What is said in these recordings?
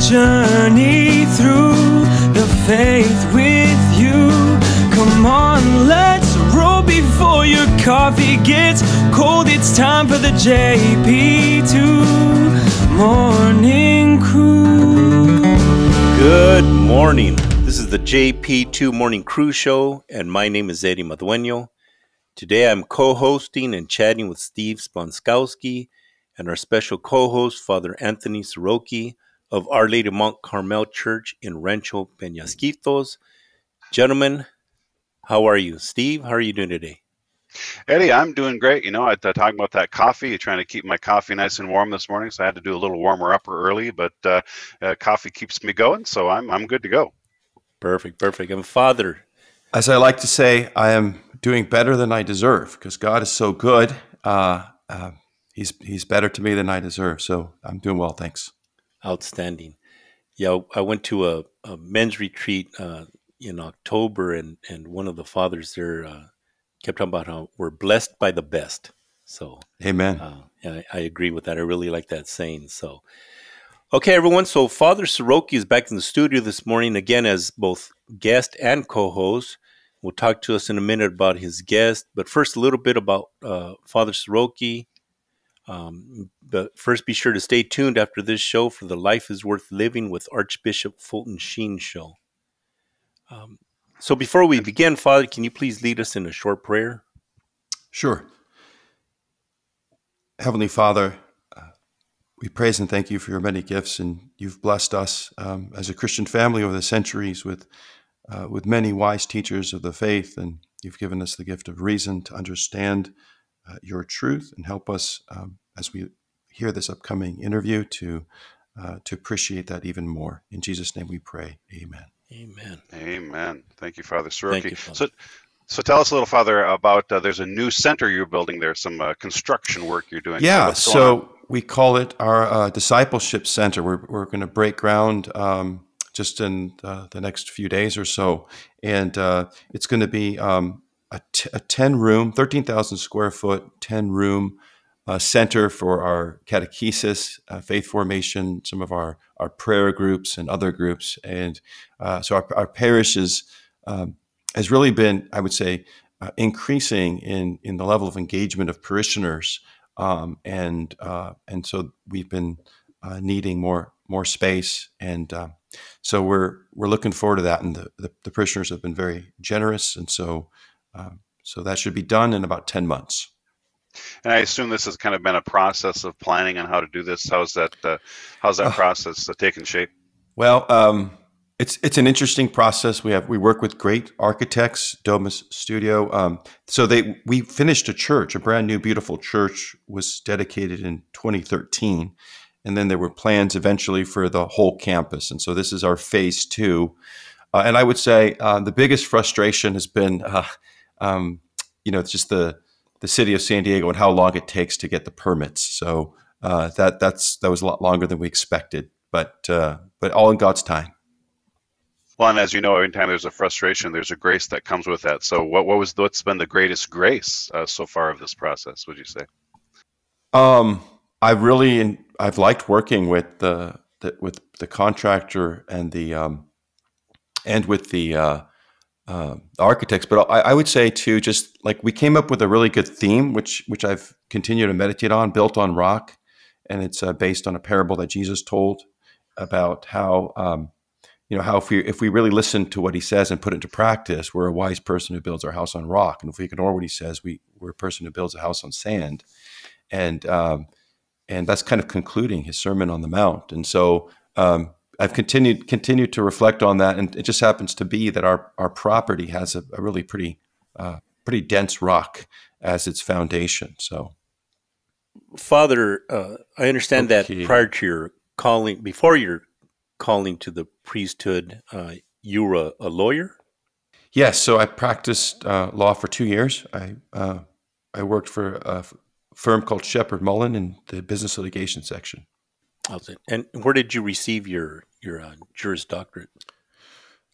journey through the faith with you. Come on, let's roll before your coffee gets cold. It's time for the JP2 Morning Crew. Good morning. This is the JP2 Morning Crew Show, and my name is Eddie Madueño. Today I'm co hosting and chatting with Steve Sponskowski and our special co host, Father Anthony Saroki of Our Lady Mount Carmel Church in Rancho Peñasquitos. Gentlemen, how are you? Steve, how are you doing today? Eddie, I'm doing great. You know, I uh, talking about that coffee, trying to keep my coffee nice and warm this morning, so I had to do a little warmer upper early, but uh, uh, coffee keeps me going, so I'm I'm good to go. Perfect, perfect. And Father, as I like to say, I am doing better than I deserve because God is so good. Uh, uh, he's He's better to me than I deserve. So I'm doing well, thanks. Outstanding. Yeah, I went to a, a men's retreat uh, in October, and and one of the fathers there uh, kept talking about how we're blessed by the best. So, Amen. Uh, I, I agree with that. I really like that saying. So, okay, everyone. So Father Saroki is back in the studio this morning again as both guest and co-host. We'll talk to us in a minute about his guest, but first a little bit about uh, Father Saroki. Um, but first, be sure to stay tuned after this show for the Life is Worth Living with Archbishop Fulton Sheen show. Um, so, before we begin, Father, can you please lead us in a short prayer? Sure. Heavenly Father, uh, we praise and thank you for your many gifts, and you've blessed us um, as a Christian family over the centuries with uh, with many wise teachers of the faith, and you've given us the gift of reason to understand uh, your truth and help us um, as we hear this upcoming interview to uh, to appreciate that even more. In Jesus' name, we pray. Amen. Amen. Amen. Thank you, Father Saroki. So, so tell us a little, Father, about uh, there's a new center you're building there, some uh, construction work you're doing. Yeah. So we call it our uh, discipleship center. We're we're going to break ground. Um, just in uh, the next few days or so. And uh, it's going to be um, a, t- a 10 room, 13,000 square foot, 10 room uh, center for our catechesis, uh, faith formation, some of our, our prayer groups and other groups. And uh, so our, our parish is, um, has really been, I would say, uh, increasing in, in the level of engagement of parishioners. Um, and, and so we've been needing more more space and uh, so we're we're looking forward to that, and the, the, the parishioners have been very generous, and so um, so that should be done in about ten months. And I assume this has kind of been a process of planning on how to do this. How's that? Uh, how's that uh, process uh, taken shape? Well, um, it's it's an interesting process. We have we work with great architects, Domus Studio. Um, so they we finished a church, a brand new, beautiful church was dedicated in 2013 and then there were plans eventually for the whole campus. And so this is our phase two. Uh, and I would say uh, the biggest frustration has been, uh, um, you know, it's just the the city of San Diego and how long it takes to get the permits. So uh, that that's that was a lot longer than we expected, but uh, but all in God's time. Well, and as you know, every time there's a frustration, there's a grace that comes with that. So, what what was what's been the greatest grace uh, so far of this process? Would you say? Um, I really I've liked working with the, the with the contractor and the um, and with the uh, architects, but I, I, would say too, just like we came up with a really good theme, which which I've continued to meditate on, built on rock, and it's uh, based on a parable that Jesus told about how um, you know how if we if we really listen to what he says and put it into practice, we're a wise person who builds our house on rock, and if we ignore what he says, we we're a person who builds a house on sand, and um, and that's kind of concluding his Sermon on the Mount. And so um, I've continued continued to reflect on that, and it just happens to be that our our property has a, a really pretty uh, pretty dense rock as its foundation. So, Father, uh, I understand okay. that prior to your calling, before your calling to the priesthood, uh, you were a, a, lawyer. Yes, so I practiced uh, law for two years. I uh, I worked for uh, firm called Sheppard Mullin in the business litigation section. And where did you receive your your uh, Juris Doctorate?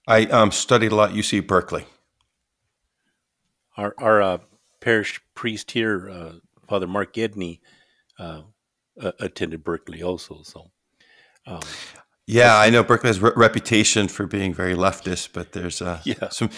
I um, studied a lot at UC Berkeley. Our our uh, parish priest here, uh, Father Mark Gedney, uh, attended Berkeley also. So, um, Yeah, I know Berkeley has a re- reputation for being very leftist, but there's uh, Yeah. some.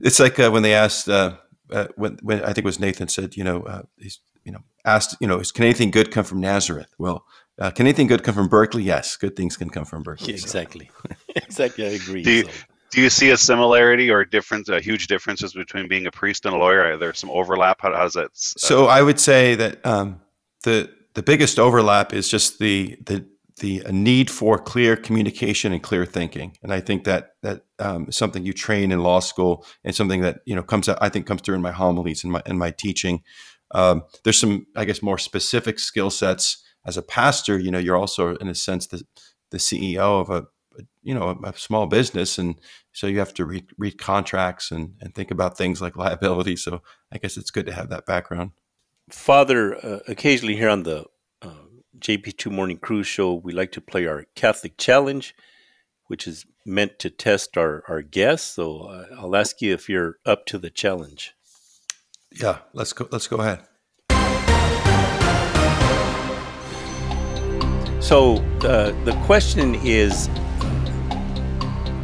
It's like uh, when they asked uh, uh, when when I think it was Nathan said, you know, uh, he's you know asked, you know, is, can anything good come from Nazareth? Well, uh, can anything good come from Berkeley? Yes, good things can come from Berkeley. Yeah, so. exactly. exactly. I agree. Do you- so. Do you see a similarity or a difference, uh, huge differences between being a priest and a lawyer? Are there some overlap? How, how does that? s- uh, So I would say that um, the the biggest overlap is just the the the need for clear communication and clear thinking, and I think that that um, is something you train in law school and something that you know comes out. I think comes through in my homilies and my in my teaching. Um, there's some, I guess, more specific skill sets as a pastor. You know, you're also in a sense the the CEO of a you know a, small business, and so you have to read read contracts and and think about things like liability. So I guess it's good to have that background. Father, uh, occasionally here on the uh, JP2 Morning Crew Show, we like to play our Catholic Challenge, which is meant to test our, our guests. So uh, I'll ask you if you're up to the challenge. Yeah, let's go. Let's go ahead. So uh, the question is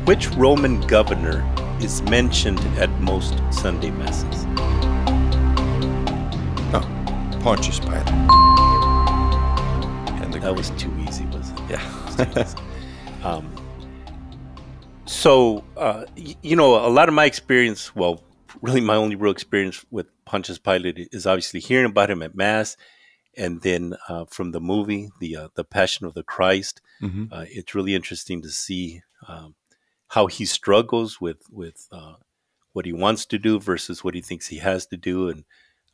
which Roman governor is mentioned at most Sunday Masses? Oh, Pontius Pilate. And the That Greek- was too easy, wasn't it? yeah. Um, so, uh, y- you know, a lot of my experience, well, really my only real experience with Pontius Pilate is obviously hearing about him at Mass, and then uh, from the movie, the uh, the Passion of the Christ. Mhm. Uh, it's really interesting to see um, how he struggles with with uh, what he wants to do versus what he thinks he has to do, and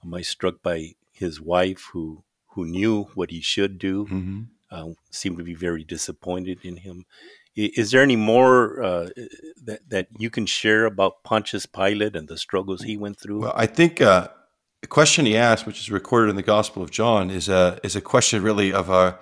am I struck by his wife who who knew what he should do Mhm. uh, seemed to be very disappointed in him. Is there any more uh, that that you can share about Pontius Pilate and the struggles he went through? Well, I think uh, the question he asked, which is recorded in the Gospel of John, is a is a question really of our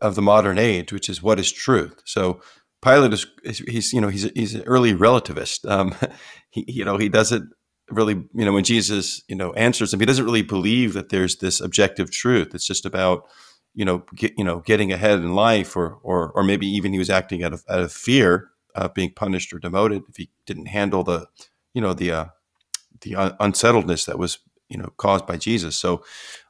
of the modern age, which is what is truth. So Pilate is, he's you know he's he's an early relativist. Um, he you know he doesn't really you know when Jesus you know answers him, he doesn't really believe that there's this objective truth. It's just about you know get, you know getting ahead in life, or or or maybe even he was acting out of out of fear of being punished or demoted if he didn't handle the you know the uh, the un- unsettledness that was you know caused by Jesus. So,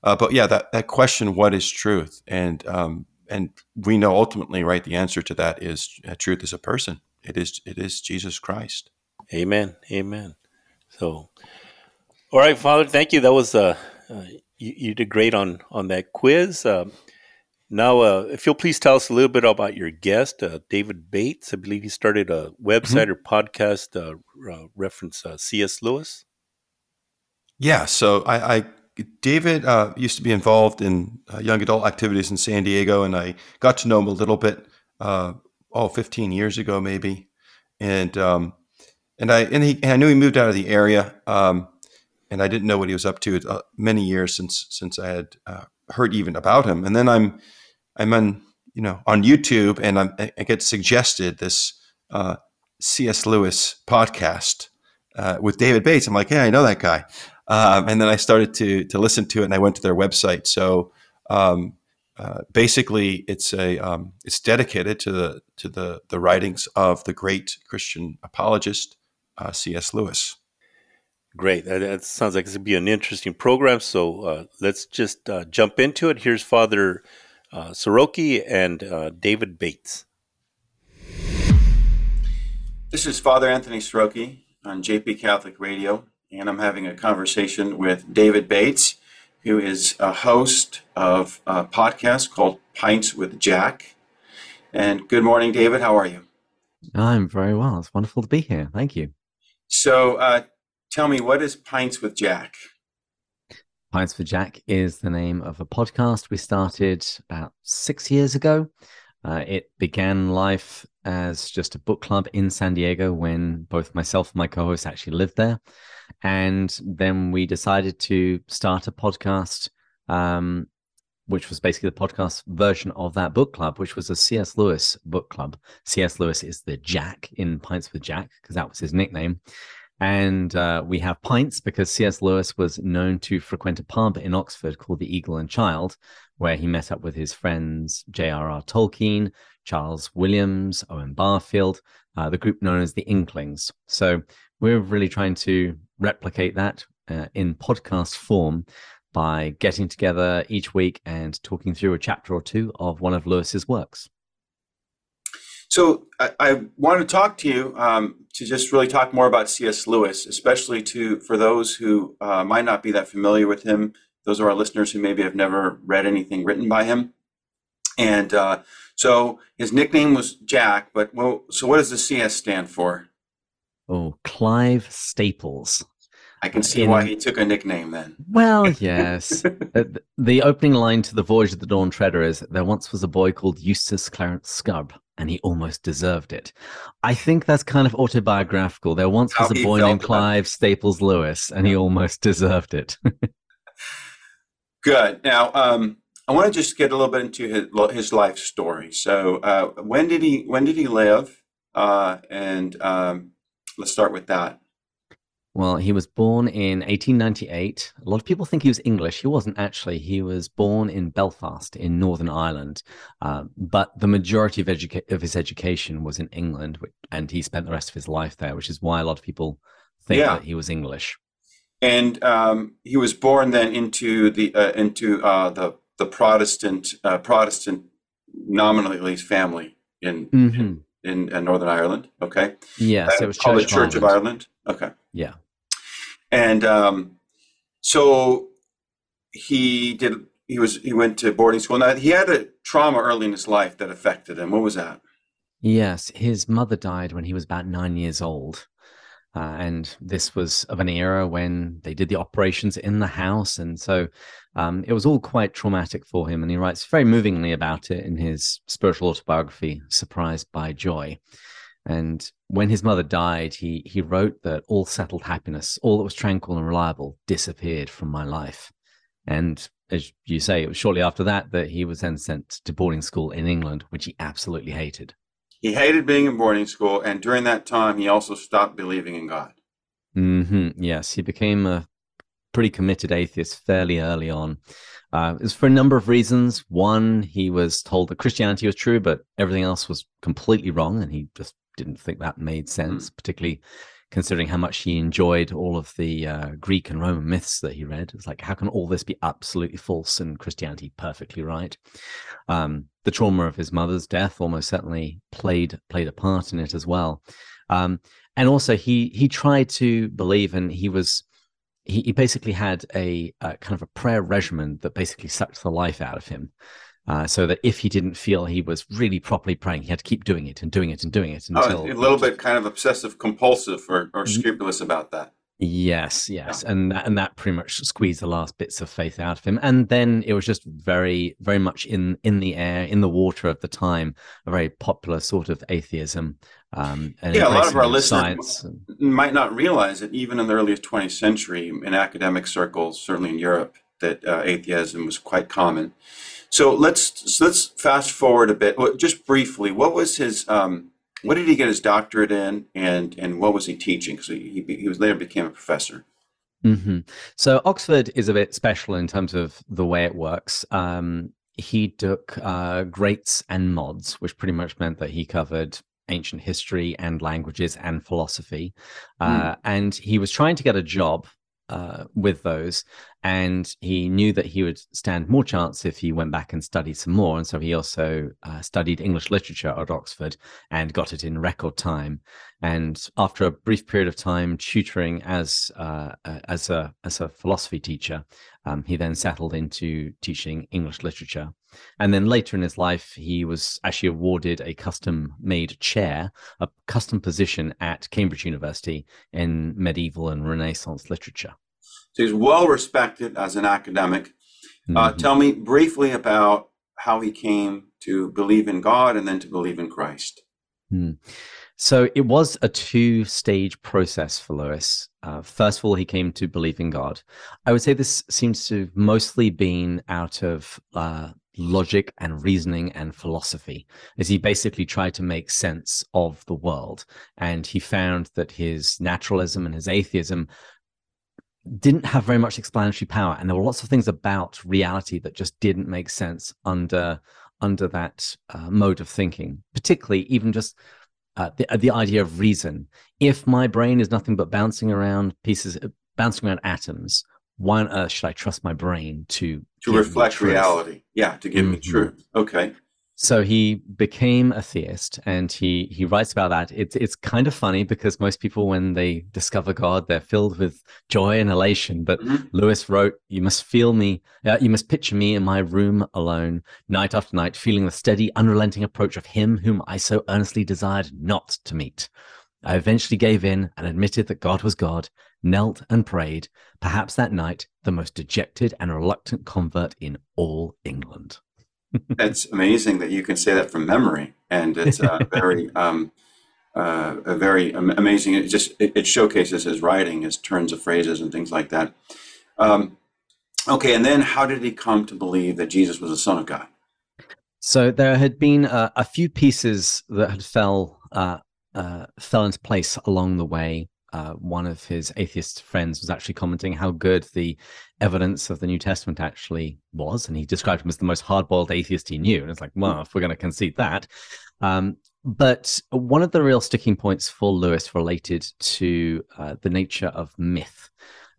uh, but yeah, that that question, what is truth, and um, and we know ultimately, right, the answer to that is uh, truth is a person. It is it is Jesus Christ. Amen. Amen. So, all right, Father, thank you. That was uh, uh you, you did great on on that quiz. Um, now, uh, if you'll please tell us a little bit about your guest, uh, David Bates. I believe he started a website or podcast uh, uh, reference uh, C.S. Lewis. Yeah. So I, I David uh, used to be involved in uh, young adult activities in San Diego, and I got to know him a little bit. Uh, oh, 15 years ago, maybe, and um, and I and he and I knew he moved out of the area, um, and I didn't know what he was up to. Uh, many years since since I had uh, heard even about him, and then I'm I'm on you know on YouTube, and I'm, I get suggested this uh, C.S. Lewis podcast uh, with David Bates. I'm like, hey, I know that guy. Um, and then I started to to listen to it, and I went to their website. So um, uh, basically, it's a um, it's dedicated to the to the the writings of the great Christian apologist uh, C.S. Lewis. Great. That, that sounds like it's going to be an interesting program. So uh, let's just uh, jump into it. Here's Father uh, Saroki and uh, David Bates. This is Father Anthony Saroki on JP Catholic Radio, and I'm having a conversation with David Bates, who is a host of a podcast called Pints with Jack. And good morning, David. How are you? I'm very well. It's wonderful to be here. Thank you. So, uh, tell me, what is Pints with Jack? Pints for Jack is the name of a podcast we started about six years ago. Uh, it began life as just a book club in San Diego when both myself and my co host actually lived there. And then we decided to start a podcast, um, which was basically the podcast version of that book club, which was a C.S. Lewis book club. C.S. Lewis is the Jack in Pints with Jack because that was his nickname. And uh, we have pints because C.S. Lewis was known to frequent a pub in Oxford called the Eagle and Child, where he met up with his friends J.R.R. Tolkien, Charles Williams, Owen Barfield, uh, the group known as the Inklings. So we're really trying to replicate that uh, in podcast form by getting together each week and talking through a chapter or two of one of Lewis's works. So I, I want to talk to you um, to just really talk more about C.S. Lewis, especially to for those who uh, might not be that familiar with him. Those are our listeners who maybe have never read anything written by him. And uh, so his nickname was Jack, but well, so what does the CS stand for? Oh, Clive Staples. I can see in, why he took a nickname then. Well, yes. the, the, opening line to The Voyage of the Dawn Treader is There once was a boy called Eustace Clarence Scrubb, and he almost deserved it. I think that's kind of autobiographical. There once How was a boy named Clive Staples Lewis, and he almost deserved it. Good. Now, um, I want to just get a little bit into his, his life story. So, uh, when did he when did he live? Uh, and um, let's start with that. Well, he was born in 1898. A lot of people think he was English. He wasn't actually. He was born in Belfast in Northern Ireland, uh, but the majority of, educa- of his education was in England, and he spent the rest of his life there, which is why a lot of people think yeah. that he was English. And um, he was born then into the uh, into uh, the the Protestant uh, Protestant nominally at least family in mm-hmm. in, in, uh, Northern Ireland. Okay. Yes, it was called the Church of Ireland. Okay. Yeah. And um, so he did. He was. He went to boarding school. Now he had a trauma early in his life that affected him. What was that? Yes, his mother died when he was about nine years old. Uh, and this was of an era when they did the operations in the house. And so um, it was all quite traumatic for him. And he writes very movingly about it in his spiritual autobiography, Surprised by Joy. And when his mother died, he he wrote that all settled happiness, all that was tranquil and reliable, disappeared from my life. And as you say, it was shortly after that that he was then sent to boarding school in England, which he absolutely hated. He hated being in boarding school, and during that time, he also stopped believing in God. Mm-hmm. Yes, he became a pretty committed atheist fairly early on. Uh, it was for a number of reasons. One, he was told that Christianity was true, but everything else was completely wrong, and he just didn't think that made sense, mm. particularly considering how much he enjoyed all of the uh, Greek and Roman myths that he read. It's like, how can all this be absolutely false and Christianity perfectly right? Um, the trauma of his mother's death almost certainly played played a part in it as well. Um, and also, he he tried to believe, and he was he, he basically had a, a, kind of a prayer regimen that basically sucked the life out of him. Uh, so that if he didn't feel he was really properly praying, he had to keep doing it and doing it and doing it until oh, a little bit kind of obsessive compulsive or, or mm-hmm. scrupulous about that. Yes, yes, yeah. and that, and that pretty much squeezed the last bits of faith out of him. And then it was just very, very much in in the air, in the water of the time, a very popular sort of atheism. Um, and yeah, a lot of our listeners and... might not realize that even in the earliest 20th century, in academic circles, certainly in Europe, that uh, atheism was quite common. So let's so let's fast forward a bit, just briefly. What was his um, what did he get his doctorate in, and and what was he teaching? Because he, he was later became a professor. Mm-hmm. So Oxford is a bit special in terms of the way it works. Um, he took uh, greats and mods, which pretty much meant that he covered ancient history and languages and philosophy. Uh, mm. And he was trying to get a job uh, with those. And he knew that he would stand more chance if he went back and studied some more. And so he also uh, studied English literature at Oxford and got it in record time. And after a brief period of time tutoring as uh, as a as a philosophy teacher, um, he then settled into teaching English literature. And then later in his life, he was actually awarded a custom made chair, a custom position at Cambridge University in medieval and Renaissance literature. So he's well respected as an academic. Uh, mm-hmm. Uh, tell me briefly about how he came to believe in God and then to believe in Christ. Mm. So it was a two stage process for Lewis. Uh, first of all, he came to believe in God. I would say this seems to have mostly been out of uh, logic and reasoning and philosophy, as he basically tried to make sense of the world. And he found that his naturalism and his atheism didn't have very much explanatory power, and there were lots of things about reality that just didn't make sense under under that uh, mode of thinking. Particularly, even just uh, the the idea of reason. If my brain is nothing but bouncing around pieces, uh, bouncing around atoms, why on earth should I trust my brain to to reflect reality? Yeah, to give mm-hmm. me truth. Okay. So he became a theist, and he he writes about that. It's it's kind of funny because most people, when they discover God, they're filled with joy and elation. But mm-hmm. Lewis wrote, "You must feel me. Uh, you must picture me in my room alone, night after night, feeling the steady, unrelenting approach of him whom I so earnestly desired not to meet." I eventually gave in and admitted that God was God, knelt and prayed, perhaps that night the most dejected and reluctant convert in all England it's amazing that you can say that from memory, and it's a very, um, uh, a very amazing. It just it, it, showcases his writing, his turns of phrases, and things like that. Um, okay, and then how did he come to believe that Jesus was the Son of God? So there had been uh, a few pieces that had fell uh, uh fell into place along the way uh, one of his atheist friends was actually commenting how good the evidence of the New Testament actually was, and he described him as the most hard-boiled atheist he knew. And it's like, well, if we're going to concede that, um, but one of the real sticking points for Lewis related to uh, the nature of myth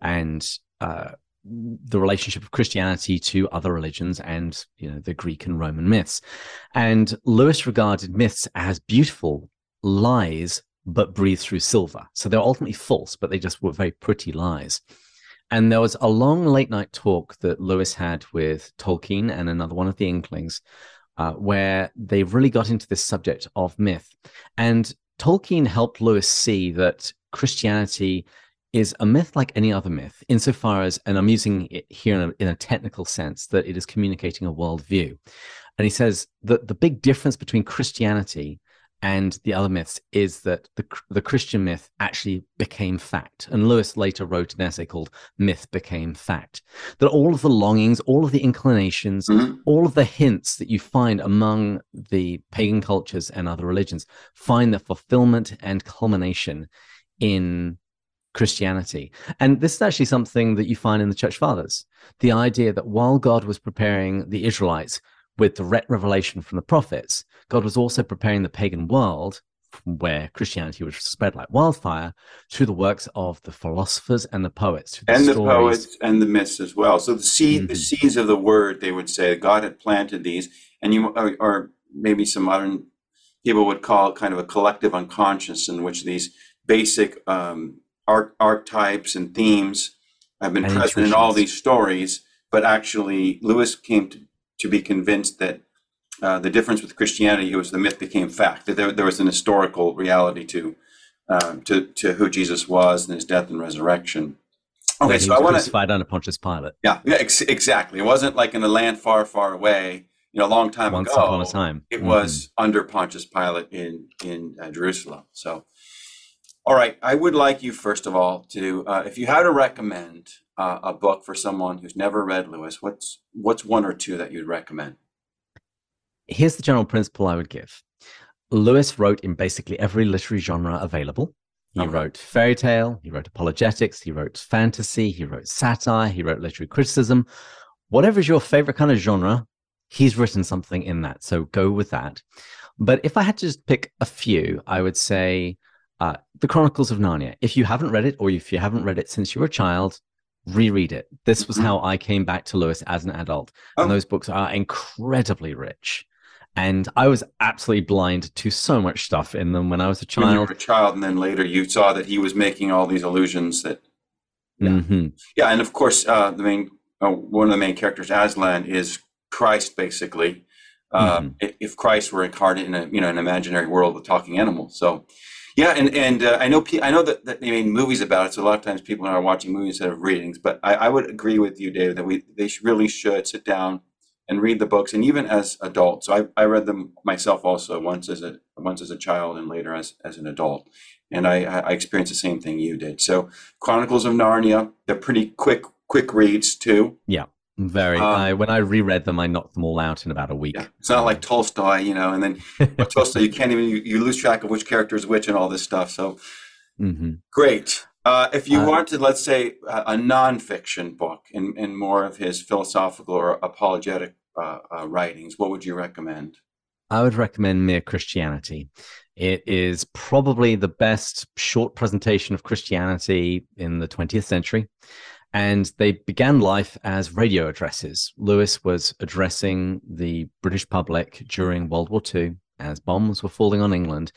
and uh, the relationship of Christianity to other religions and you know the Greek and Roman myths. And Lewis regarded myths as beautiful lies but breathe through silver. So they're ultimately false, but they just were very pretty lies. And there was a long late night talk that Lewis had with Tolkien and another one of the Inklings, uh, where they really got into this subject of myth. And Tolkien helped Lewis see that Christianity is a myth like any other myth, insofar as, and I'm using it here in a, in a technical sense, that it is communicating a worldview. And he says that the big difference between Christianity and the other myths is that the, the Christian myth actually became fact. And Lewis later wrote an essay called Myth Became Fact. That all of the longings, all of the inclinations, mm-hmm. all of the hints that you find among the pagan cultures and other religions find their fulfillment and culmination in Christianity. And this is actually something that you find in the church fathers. The idea that while God was preparing the Israelites with direct revelation from the prophets, God was also preparing the pagan world where Christianity was spread like wildfire through the works of the philosophers and the poets. The and stories. the poets and the myths as well. So the seed, mm-hmm. the seeds of the word, they would say, God had planted these, and you, or, or maybe some modern people would call kind of a collective unconscious in which these basic um, arch- archetypes and themes have been and present in all these stories. But actually, Lewis came to to be convinced that uh, the difference with Christianity was the myth became fact, that there, there was an historical reality to, uh, to, to who Jesus was and his death and resurrection. Okay, so I want to crucified under Pontius Pilate. Yeah, yeah, ex- exactly. It wasn't like in a land far, far away. You know, a long time Once ago. upon a time, it mm-hmm. was under Pontius Pilate in in uh, Jerusalem. So, all right, I would like you first of all to, uh, if you had to recommend uh, a book for someone who's never read Lewis, what's what's one or two that you'd recommend? Here's the general principle I would give. Lewis wrote in basically every literary genre available. He okay. wrote fairy tale, he wrote apologetics, he wrote fantasy, he wrote satire, he wrote literary criticism. Whatever is your favorite kind of genre, he's written something in that. So go with that. But if I had to just pick a few, I would say uh, The Chronicles of Narnia. If you haven't read it, or if you haven't read it since you were a child, reread it. This was mm-hmm. how I came back to Lewis as an adult. Oh. And those books are incredibly rich. And I was absolutely blind to so much stuff in them when I was a child. When you were a child, and then later you saw that he was making all these illusions that. Yeah, mm-hmm. yeah and of course, uh, the main uh, one of the main characters, Aslan, is Christ, basically. Uh, mm-hmm. If Christ were incarnate in a you know an imaginary world with talking animals, so yeah, and and uh, I know I know that, that they made movies about it, so a lot of times people are watching movies instead of readings. But I, I would agree with you, David, that we they really should sit down and read the books, and even as adults. So I, I read them myself also once as a once as a child and later as as an adult, and I I experienced the same thing you did. So Chronicles of Narnia, they're pretty quick quick reads too. Yeah. Very. Um, I, when I reread them, I knocked them all out in about a week. Yeah. It's not like Tolstoy, you know, and then Tolstoy, you can't even, you, you, lose track of which character is which and all this stuff. So mm-hmm. great. Uh, if you Uh, wanted, let's say, a, a nonfiction book in, in more of his philosophical or apologetic uh, uh, writings, what would you recommend? I would recommend Mere Christianity. It is probably the best short presentation of Christianity in the 20th century. And they began life as radio addresses. Lewis was addressing the British public during World War II as bombs were falling on England.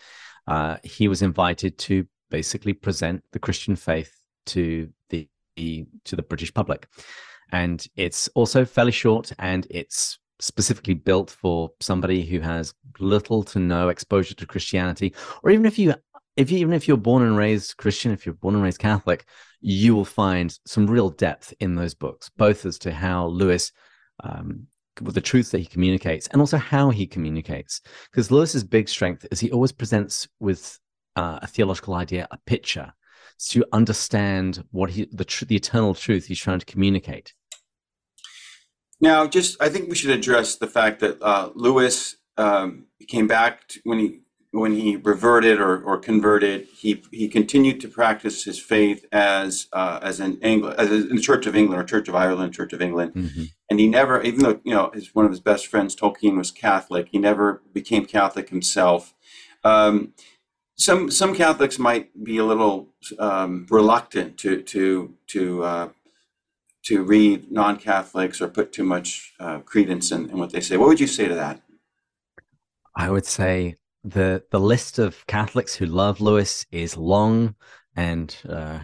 Uh, he was invited to basically present the Christian faith to the, to the British public. And it's also fairly short and it's specifically built for somebody who has little to no exposure to Christianity, or even if you if you, even if you're born and raised Christian, if you're born and raised Catholic, you will find some real depth in those books, both as to how Lewis, um, the truth that he communicates, and also how he communicates. Because Lewis's big strength is he always presents with uh, a theological idea, a picture, to understand what he the tr- the eternal truth he's trying to communicate. Now, just I think we should address the fact that uh, Lewis um, came back to, when he when he reverted or, or converted. He he continued to practice his faith as uh, as an England as in the Church of England or Church of Ireland, Church of England, and he never, even though you know his one of his best friends Tolkien was Catholic, he never became Catholic himself. Um, some some Catholics might be a little um, reluctant to to to uh, to read non-Catholics or put too much uh, credence in, in what they say. What would you say to that? I would say the the list of Catholics who love Lewis is long and uh,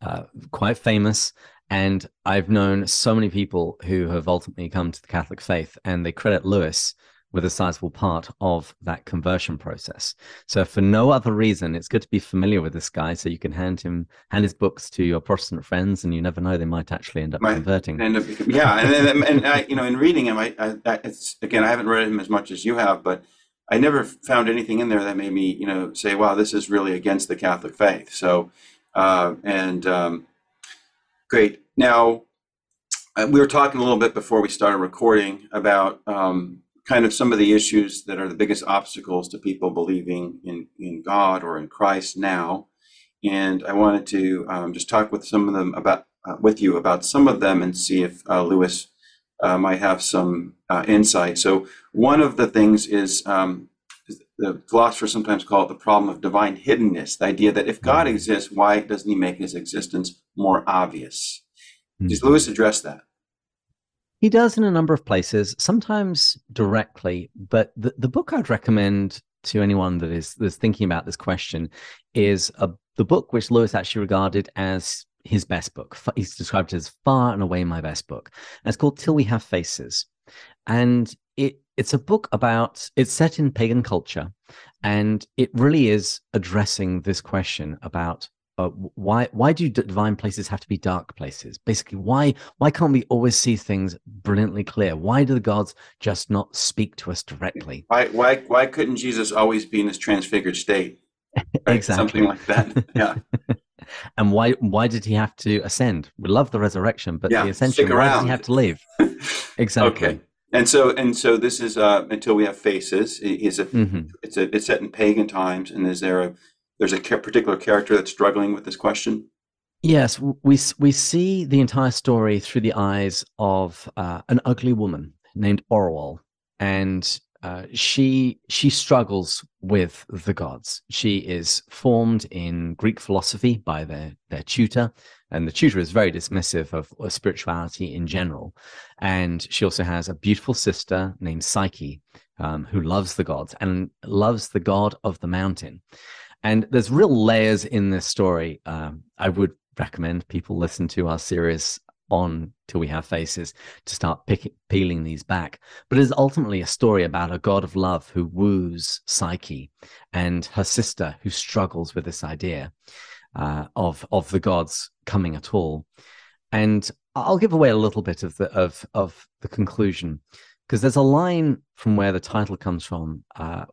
uh, quite famous. And I've known so many people who have ultimately come to the Catholic faith, and they credit Lewis with a sizable part of that conversion process. So, for no other reason, it's good to be familiar with this guy, so you can hand him hand his books to your Protestant friends, and you never know they might actually end up Might converting. And if- yeah, and and, and I, you know, in reading him, I, I, I it's again, I haven't read him as much as you have, but I never found anything in there that made me, you know, say, "Wow, this is really against the Catholic faith." So, uh, and um, great. Now, uh, we were talking a little bit before we started recording about um, kind of some of the issues that are the biggest obstacles to people believing in in God or in Christ now, and I wanted to um, just talk with some of them about uh, with you about some of them and see if uh, Lewis uh, might have some uh, insight. So one of the things is um, the philosophers sometimes call it the problem of divine hiddenness. The idea that if God exists, why doesn't He make His existence more obvious? Does Lewis address that? He does in a number of places, sometimes directly, but the, the book I'd recommend to anyone that is that's thinking about this question is a, the book which Lewis actually regarded as his best book. He's described it as far and away my best book. And it's called Till We Have Faces. And it it's a book about it's set in pagan culture and it really is addressing this question about uh, why why do divine places have to be dark places basically why why can't we always see things brilliantly clear why do the gods just not speak to us directly Why why why couldn't Jesus always be in His transfigured state? Right? Exactly. Something like that. Yeah. and why why did he have to ascend we love the resurrection but Yeah, the ascension why did he have to leave exactly Okay. And so and so this is uh, until we have faces. Is a Mhm. it's a it's set in pagan times, and is there a there's a particular character that's struggling with this question? Yes, we we see the entire story through the eyes of uh, an ugly woman named Orual, and uh, she she struggles with the gods. She is formed in Greek philosophy by their their tutor, and the tutor is very dismissive of, of spirituality in general. And she also has a beautiful sister named Psyche, um, who loves the gods and loves the god of the mountain. And there's real layers in this story. Um, I would recommend people listen to our series on Till We Have Faces to start pick, peeling these back. But it is ultimately a story about a god of love who woos Psyche and her sister who struggles with this idea uh, of of the gods coming at all. And I'll give away a little bit of the of of the conclusion because there's a line from where the title comes from. Uh,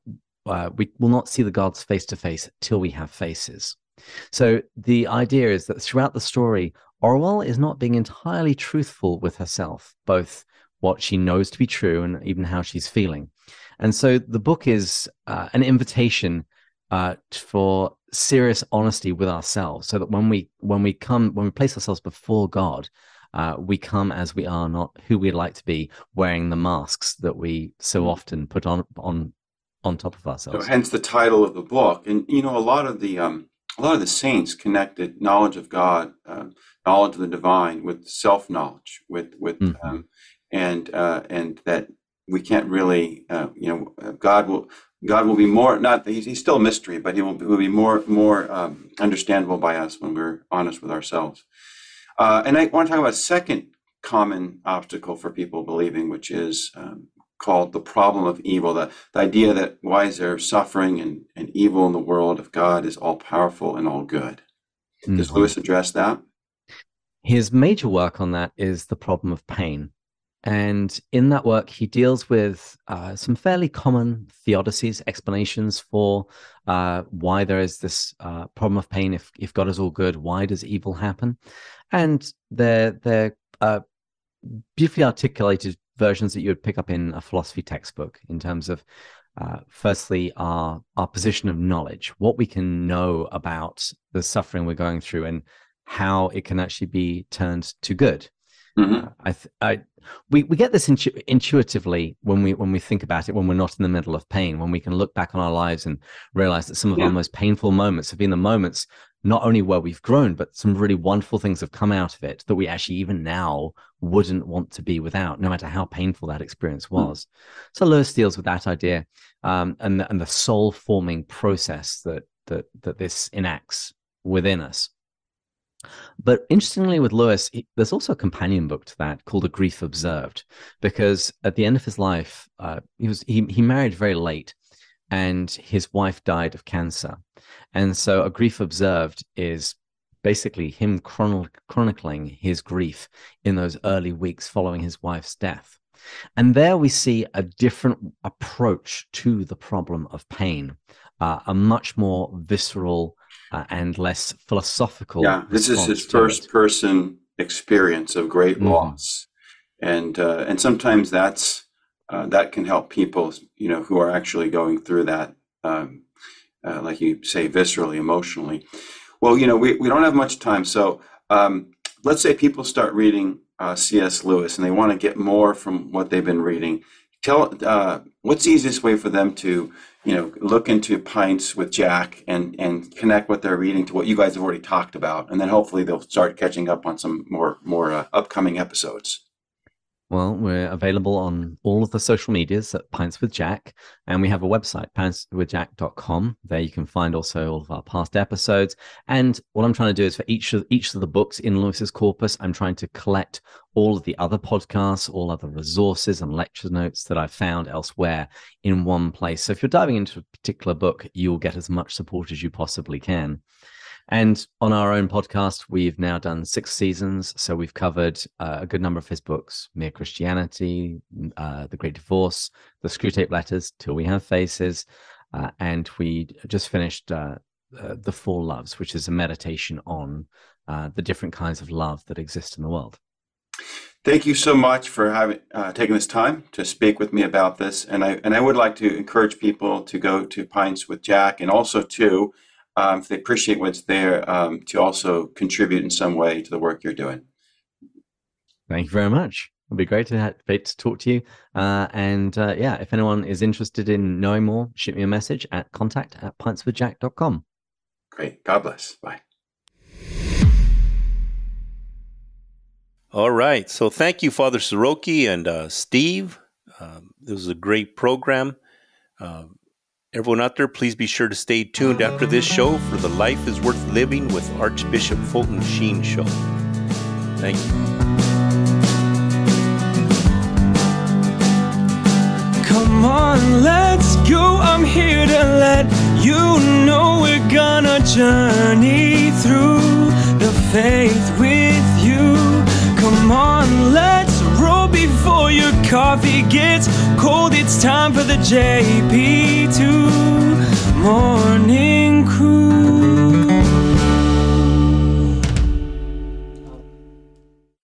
uh, we will not see the gods face to face till we have faces. So the idea is that throughout the story, Orual is not being entirely truthful with herself, both what she knows to be true and even how she's feeling. And so the book is uh, an invitation uh, for serious honesty with ourselves so that when we when we come when we place ourselves before god uh, we come as we are not who we'd like to be wearing the masks that we so Mm-hmm. often put on on on top of ourselves. So hence the title of the book. And you know, a lot of the um, a lot of the saints connected knowledge of God, um, knowledge of the divine, with self knowledge, with with Mhm. um, and uh, and that we can't really, uh, you know, uh, God will God will be more not he's, he's still a mystery, but he will, will be more more um, understandable by us when we're honest with ourselves. Uh, and I want to talk about a second common obstacle for people believing, which is um, called the problem of evil. The, the idea that why is there suffering and, and evil in the world if God is all powerful and all good? Does Mhm. Lewis address that? His major work on that is the problem of pain. And in that work, he deals with uh, some fairly common theodicies, explanations for uh, why there is this uh, problem of pain. If, if God is all good, why does evil happen? And they're, they're uh, beautifully articulated versions that you would pick up in a philosophy textbook in terms of uh, firstly our our position of knowledge what we can know about the suffering we're going through and how it can actually be turned to good Mhm. uh, I, th- I, we we get this intu- intuitively when we when we think about it when we're not in the middle of pain when we can look back on our lives and realize that some of Yeah. our most painful moments have been the moments not only where we've grown but some really wonderful things have come out of it that we actually even now wouldn't want to be without no matter how painful that experience was so lewis deals with that idea um, and the, and the soul forming process that that that this enacts within us but interestingly, with Lewis, he, there's also a companion book to that called A Grief Observed, because at the end of his life, uh, he was he, he married very late, and his wife died of cancer, and so A Grief Observed is basically him chron- chronicling his grief in those early weeks following his wife's death. And there we see a different approach to the problem of pain, uh, a much more visceral uh, and less philosophical. Yeah, this is his first it. person experience of great Mhm. loss, and uh, and sometimes that's uh, that can help people, you know, who are actually going through that, um, uh, like you say, viscerally, emotionally. Well, you know, we, we don't have much time, so um, let's say people start reading uh, C.S. Lewis and they want to get more from what they've been reading. Tell uh, what's the easiest way for them to, you know, look into Pints with Jack and and connect what they're reading to what you guys have already talked about, and then hopefully they'll start catching up on some more more uh, upcoming episodes. Well, we're available on all of the social medias at Pints with Jack, and we have a website, pintswithjack.com. There you can find also all of our past episodes. And what I'm trying to do is for each of each of the books in Lewis's corpus, I'm trying to collect all of the other podcasts, all other resources and lecture notes that I've found elsewhere in one place. So if you're diving into a particular book, you'll get as much support as you possibly can. And on our own podcast, we've now done six seasons. So we've covered uh, a good number of his books Mere Christianity, uh, The Great Divorce, The Screwtape Letters, Till We Have Faces. Uh, and we just finished uh, uh, The Four Loves, which is a meditation on uh, the different kinds of love that exist in the world. Thank you so much for having taking this time to speak with me about this, and I and I would like to encourage people to go to Pints with Jack, and also to, um, if they appreciate what's there, um, to also contribute in some way to the work you're doing. Thank you very much. It'll be great to, ha- great to talk to you. Uh, and uh, yeah, if anyone is interested in knowing more, shoot me a message at contact at pintswithjack.com. Great. God bless. Bye. All right. So thank you, Father Saroki and uh, Steve. Um, this was a great program. Um, everyone out there, please be sure to stay tuned after this show for the Life is Worth Living with Archbishop Fulton Sheen show. Thank you. Come on, let's go. I'm here to let you know we're gonna journey through the faith with you. Come on, let's before your coffee gets cold. It's time for the JP2 Morning Crew.